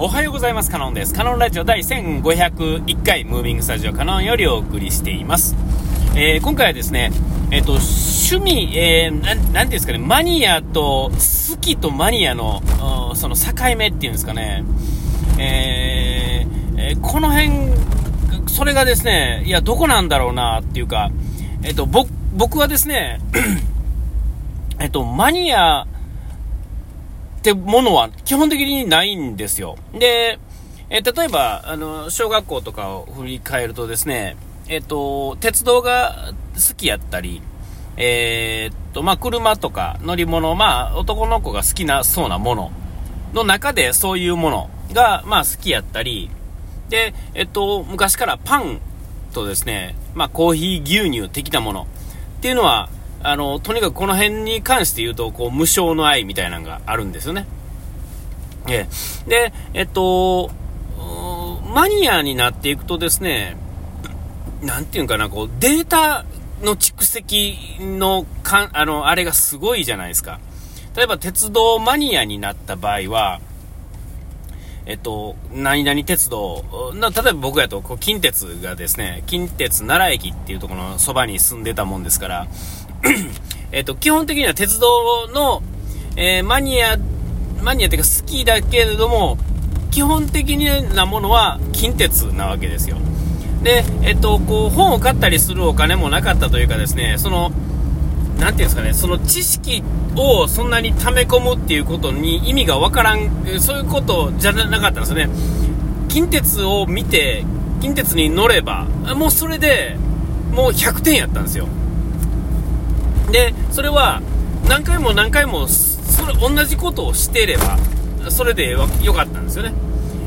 おはようございます。カノンです。カノンラジオ第1501回、ムービングスタジオカノンよりお送りしています。えー、今回はですね、えっ、ー、と、趣味、えー、ていうんですかね、マニアと、好きとマニアの、その境目っていうんですかね、えー、えー、この辺、それがですね、いや、どこなんだろうなっていうか、えっ、ー、と、僕はですね、えっと、マニア、ってものは基本的にないんですよ。で、え例えば、あの、小学校とかを振り返るとですね、えっ、と、鉄道が好きやったり、えー、っと、まあ、車とか乗り物、まあ、男の子が好きなそうなものの中でそういうものが、まあ、好きやったり、で、えっと、昔からパンとですね、まあ、コーヒー牛乳的なものっていうのは、あの、とにかくこの辺に関して言うと、こう、無償の愛みたいなのがあるんですよね。ええ。で、えっと、マニアになっていくとですね、なんていうかな、こう、データの蓄積のかん、あの、あれがすごいじゃないですか。例えば、鉄道マニアになった場合は、えっと、何々鉄道、な例えば僕やと、こう近鉄がですね、近鉄奈良駅っていうところのそばに住んでたもんですから、えっと、基本的には鉄道の、えー、マニア、マニアっていうか好きだけれども、基本的なものは近鉄なわけですよ。で、えっと、こう、本を買ったりするお金もなかったというかですね、その、なていうんですかね、その知識をそんなに溜め込むっていうことに意味がわからん、そういうことじゃなかったんですね。近鉄を見て、近鉄に乗れば、もうそれで、もう100点やったんですよ。で、それは何回も何回もそれ同じことをしてれば、それでよかったんですよね。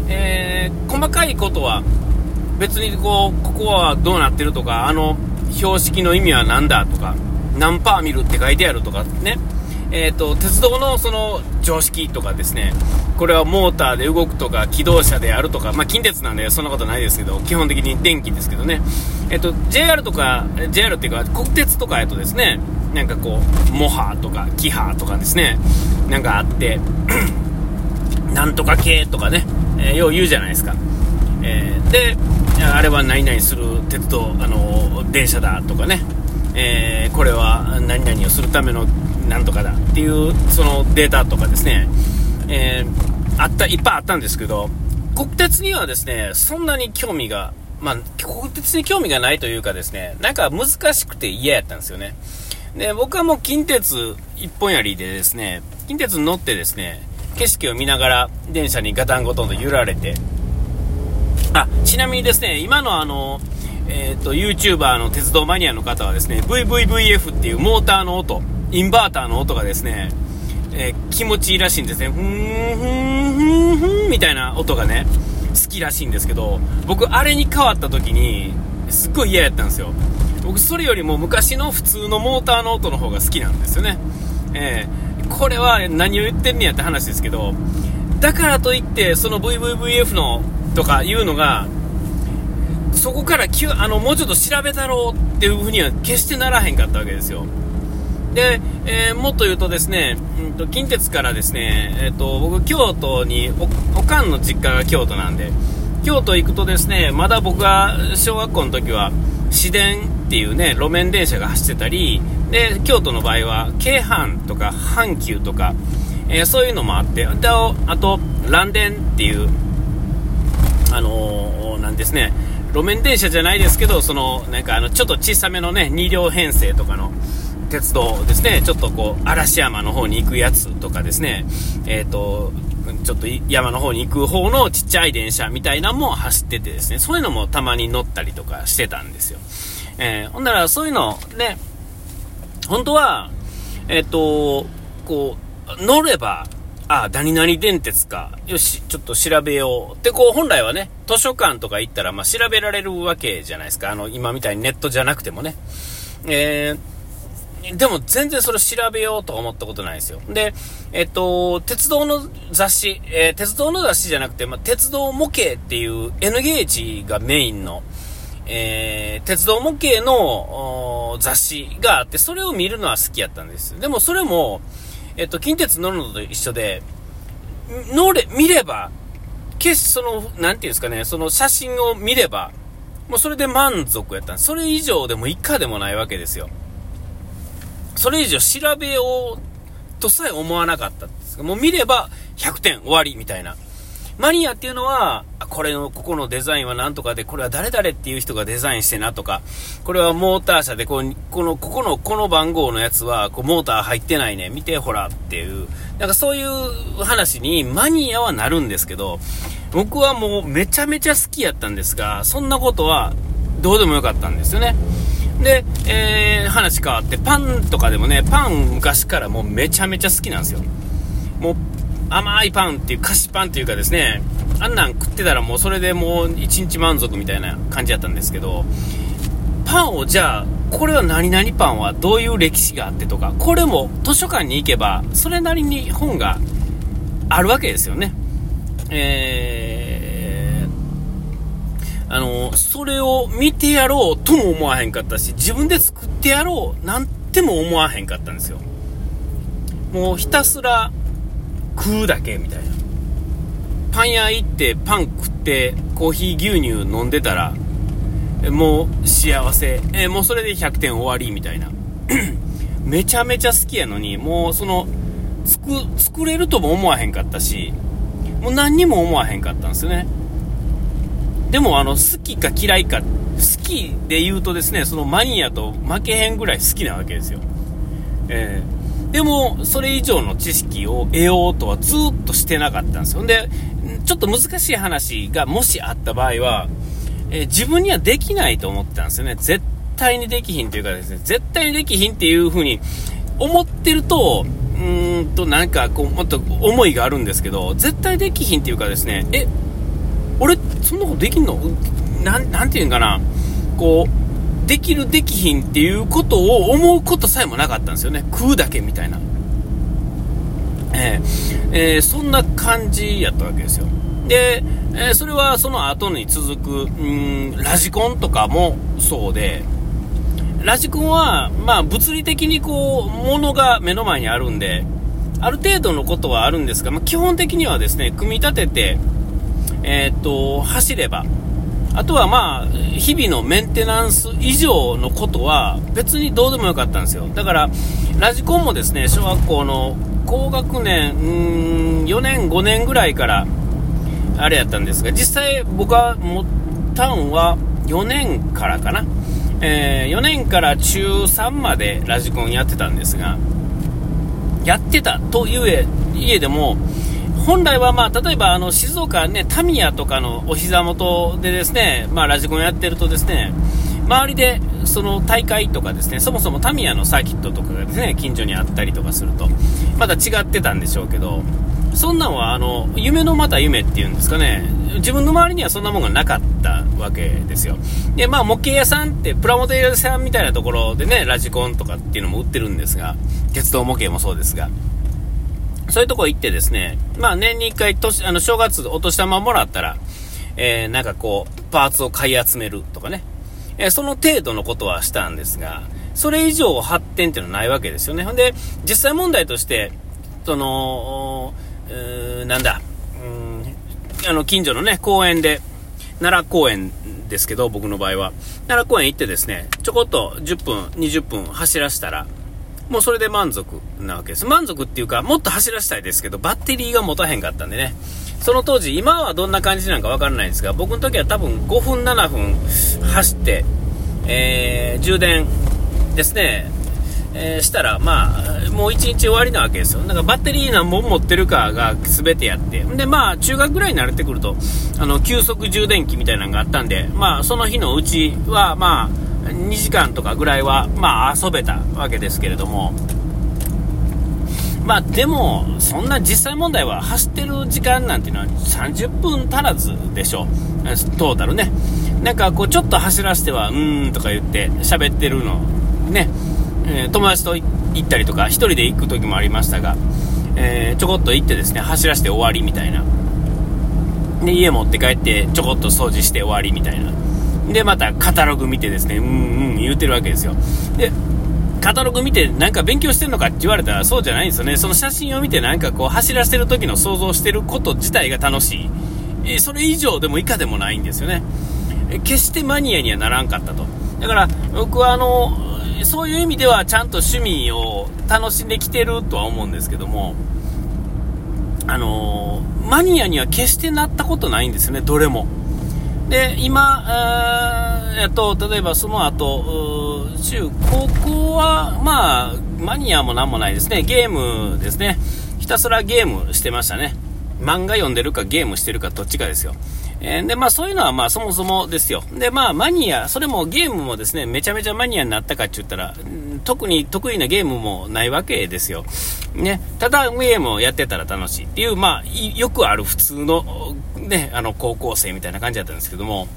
えー、細かいことは別にこう、ここはどうなってるとか、あの標識の意味は何だとか、何パーミルって書いてあるとかね。えーと、鉄道のその常識とかですね、これはモーターで動くとか、機動車であるとか、まあ、近鉄なんでそんなことないですけど、基本的に電気ですけどね、えっ、ー、と、JR とか、JR っていうか、国鉄とかやとですね、なんかこう、モハとか、キハとかですね、なんかあって、なんとか系とかね、えー、よう言うじゃないですか。えー、で、あれは何々する鉄道、あの電車だとかね、えー、これは何々をするためのなんとかだっていうそのデータとかですね、え、あった、いっぱいあったんですけど、国鉄にはですね、そんなに興味が、まあ、国鉄に興味がないというかですね、なんか難しくて嫌やったんですよね。で、僕はもう近鉄一本槍でですね、近鉄に乗ってですね、景色を見ながら電車にガタンゴトンと揺られて、あ、ちなみにですね、今のあの、えっ、ー、と、YouTuber の鉄道マニアの方はですね、VVVF っていうモーターの音、インバーターの音がですね、えー、気持ちいいらしいんですね。ふーん、ふーん、ふーん、ふーん、みたいな音がね、好きらしいんですけど、僕、あれに変わった時に、すっごい嫌やったんですよ。僕、それよりも昔の普通のモーターの音の方が好きなんですよね。えー、これは何を言ってんねやって話ですけど、だからといって、その VVVF のとかいうのが、そこからあのもうちょっと調べたろうっていうふうには決してならへんかったわけですよ。で、えー、もっと言うとですね、うんと、近鉄からですね、えっ、ー、と、僕、京都にお、おかんの実家が京都なんで、京都行くとですね、まだ僕が小学校の時は、市電っていうね、路面電車が走ってたり、で、京都の場合は、京阪とか阪急とか、えー、そういうのもあって、であと、蘭電っていう、あのー、なんですね、路面電車じゃないですけど、その、なんかあの、ちょっと小さめのね、2両編成とかの鉄道ですね、ちょっとこう、嵐山の方に行くやつとかですね、えっ、ー、と、ちょっと山の方に行く方のちっちゃい電車みたいなのも走っててですね、そういうのもたまに乗ったりとかしてたんですよ。えー、ほんならそういうの、ね、本当は、えっ、ー、と、こう、乗れば、あ、何々電鉄か。よし、ちょっと調べよう。ってこう、本来はね、図書館とか行ったら、まあ、調べられるわけじゃないですか。あの、今みたいにネットじゃなくてもね。えー、でも全然それ調べようと思ったことないですよ。で、えっと、鉄道の雑誌、えー、鉄道の雑誌じゃなくて、まあ、鉄道模型っていう N ゲージがメインの、えー、鉄道模型の雑誌があって、それを見るのは好きやったんです。でもそれも、えっと、近鉄乗るのと一緒で、乗れ、見れば、決しその、なんていうんですかね、その写真を見れば、もうそれで満足やったんです。それ以上でも以下でもないわけですよ。それ以上調べようとさえ思わなかったんです。もう見れば100点終わりみたいな。マニアっていうのは、これの、ここのデザインはなんとかで、これは誰々っていう人がデザインしてなとか、これはモーター車で、こう、この、ここの、この番号のやつは、こう、モーター入ってないね、見て、ほら、っていう、なんかそういう話にマニアはなるんですけど、僕はもうめちゃめちゃ好きやったんですが、そんなことはどうでもよかったんですよね。で、えー、話変わって、パンとかでもね、パン昔からもうめちゃめちゃ好きなんですよ。もう甘いパンっていう、菓子パンっていうかですね、あんなん食ってたらもうそれでもう一日満足みたいな感じだったんですけど、パンをじゃあ、これは何々パンはどういう歴史があってとか、これも図書館に行けば、それなりに本があるわけですよね。えー、あの、それを見てやろうとも思わへんかったし、自分で作ってやろうなんても思わへんかったんですよ。もうひたすら食うだけみたいな。パン屋行ってパン食ってコーヒー牛乳飲んでたら、もう幸せ。えもうそれで100点終わりみたいな。めちゃめちゃ好きやのに、もうその、作、れるとも思わへんかったし、もう何にも思わへんかったんですよね。でもあの、好きか嫌いか、好きで言うとですね、そのマニアと負けへんぐらい好きなわけですよ。えーでも、それ以上の知識を得ようとはずっとしてなかったんですよ。で、ちょっと難しい話がもしあった場合は、えー、自分にはできないと思ってたんですよね。絶対にできひんというかですね、絶対にできひんっていう風に思ってると、うーんと、なんかこう、もっと思いがあるんですけど、絶対できひんっていうかですね、え、俺、そんなことできんの？なん、なんていうんかな、こう、できるできひんっていうことを思うことさえもなかったんですよね。食うだけみたいな。えー、えー、そんな感じやったわけですよ。で、えー、それはその後に続く、うん、ラジコンとかもそうで、ラジコンは、まあ、物理的にこう、ものが目の前にあるんで、ある程度のことはあるんですが、まあ、基本的にはですね、組み立てて、えっと、走れば、あとはまあ、日々のメンテナンス以上のことは別にどうでもよかったんですよ。だから、ラジコンもですね、小学校の高学年、うん、4年、5年ぐらいから、あれやったんですが、実際僕は持ったんは4年からかな。えー、4年から中3までラジコンやってたんですが、やってたという家でも、本来は、まあ、例えばあの静岡ね、タミヤとかのお膝元でですね、まあ、ラジコンやってるとですね、周りでその大会とかですね、そもそもタミヤのサーキットとかがですね、近所にあったりとかすると、まだ違ってたんでしょうけど、そんなんはあの夢のまた夢っていうんですかね、自分の周りにはそんなもんがなかったわけですよ。で、まあ模型屋さんって、プラモデル屋さんみたいなところでね、ラジコンとかっていうのも売ってるんですが、鉄道模型もそうですが、そういうとこ行ってですね、まあ年に1回年、あの正月お年玉もらったら、えー、なんかこう、パーツを買い集めるとかね、え、その程度のことはしたんですが、それ以上発展っていうのはないわけですよね。ほんで、実際問題として、その、なんだ、うん、あの、近所のね、公園で、奈良公園ですけど、僕の場合は。奈良公園行ってですね、ちょこっと10分、20分走らせたら、もうそれで満足なわけです。満足っていうか、もっと走らせたいですけど、バッテリーが持たへんかったんでね。その当時、今はどんな感じなのかわからないんですが、僕の時は多分5分、7分走って、えー、充電ですね、えー、したら、まあ、もう1日終わりなわけですよ。だからバッテリー何本持ってるかが全てやって。で、まあ、中学ぐらいに慣れてくると、あの、急速充電器みたいなのがあったんで、まあ、その日のうちは、まあ、2時間とかぐらいは、まあ、遊べたわけですけれども、まあ、でも、そんな実際問題は走ってる時間なんていうのは30分足らずでしょ、トータルね。なんかこう、ちょっと走らせては、うーんとか言って喋ってるの、ね、えー、友達と行ったりとか、1人で行く時もありましたが、えー、ちょこっと行ってですね、走らせて終わりみたいな。で、家持って帰ってちょこっと掃除して終わりみたいな。で、またカタログ見てですね、うんうん言うてるわけですよ。で、カタログ見てなんか勉強してんのかって言われたらそうじゃないんですよね。その写真を見てなんかこう走らせてる時の想像してること自体が楽しいえそれ以上でも以下でもないんですよね。決してマニアにはならんかったと。だから、僕はあの、そういう意味ではちゃんと趣味を楽しんできてるとは思うんですけども、あのマニアには決してなったことないんですよね、どれも。で、今、えっと、例えばその後、中高校は、まあ、マニアもなんもないですね。ゲームですね。ひたすらゲームしてましたね。漫画読んでるかゲームしてるかどっちかですよ。えー、で、まあそういうのはまあそもそもですよ。で、まあマニア、それもゲームもですね、めちゃめちゃマニアになったかって言ったら、特に得意なゲームもないわけですよ。ね、ただゲームをやってたら楽しいっていう、まあよくある普通の、ね、あの高校生みたいな感じだったんですけども、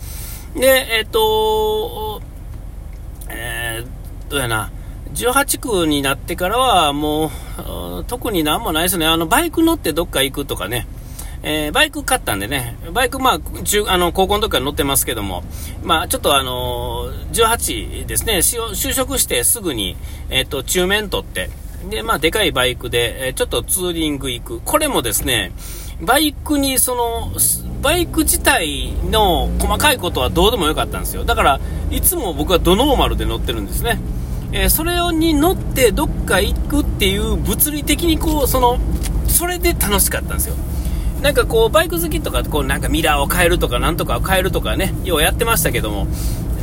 で、えっ、ー、と、えー、どうやな、18区になってからはもう、特になんもないですね。あの、バイク乗ってどっか行くとかね、えー、バイク買ったんでね、バイク、まあ、中、あの、高校の時から乗ってますけども、まあ、ちょっとあのー、18ですね、就職してすぐに、えっ、ー、と、中面取って、で、まあ、でかいバイクで、えちょっとツーリング行く。これもですね、バイクに、その、バイク自体の細かいことはどうでもよかったんですよ。だから、いつも僕はドノーマルで乗ってるんですね。えそれに乗ってどっか行くっていう物理的にこう、その、それで楽しかったんですよ。なんかこう、バイク好きとか、こう、なんかミラーを変えるとか、なんとかを変えるとかね、ようやってましたけども、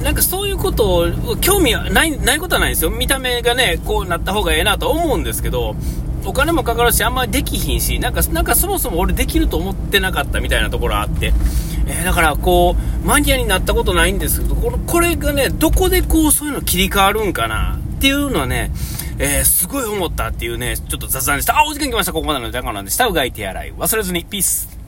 なんかそういうことを、興味はない、ないことはないんですよ。見た目がね、こうなった方がええなと思うんですけど、お金もかかるし、あんまりできひんし、なんか、なんかそもそも俺できると思ってなかったみたいなところあって、えー、だからこう、マニアになったことないんですけど、このこれがね、どこでこう、そういうの切り替わるんかなっていうのはね、えー、すごい思ったっていうね、ちょっと雑談でした。あ、お時間来ました。ここまでの時間なんで、下うがい手洗い忘れずに。ピース。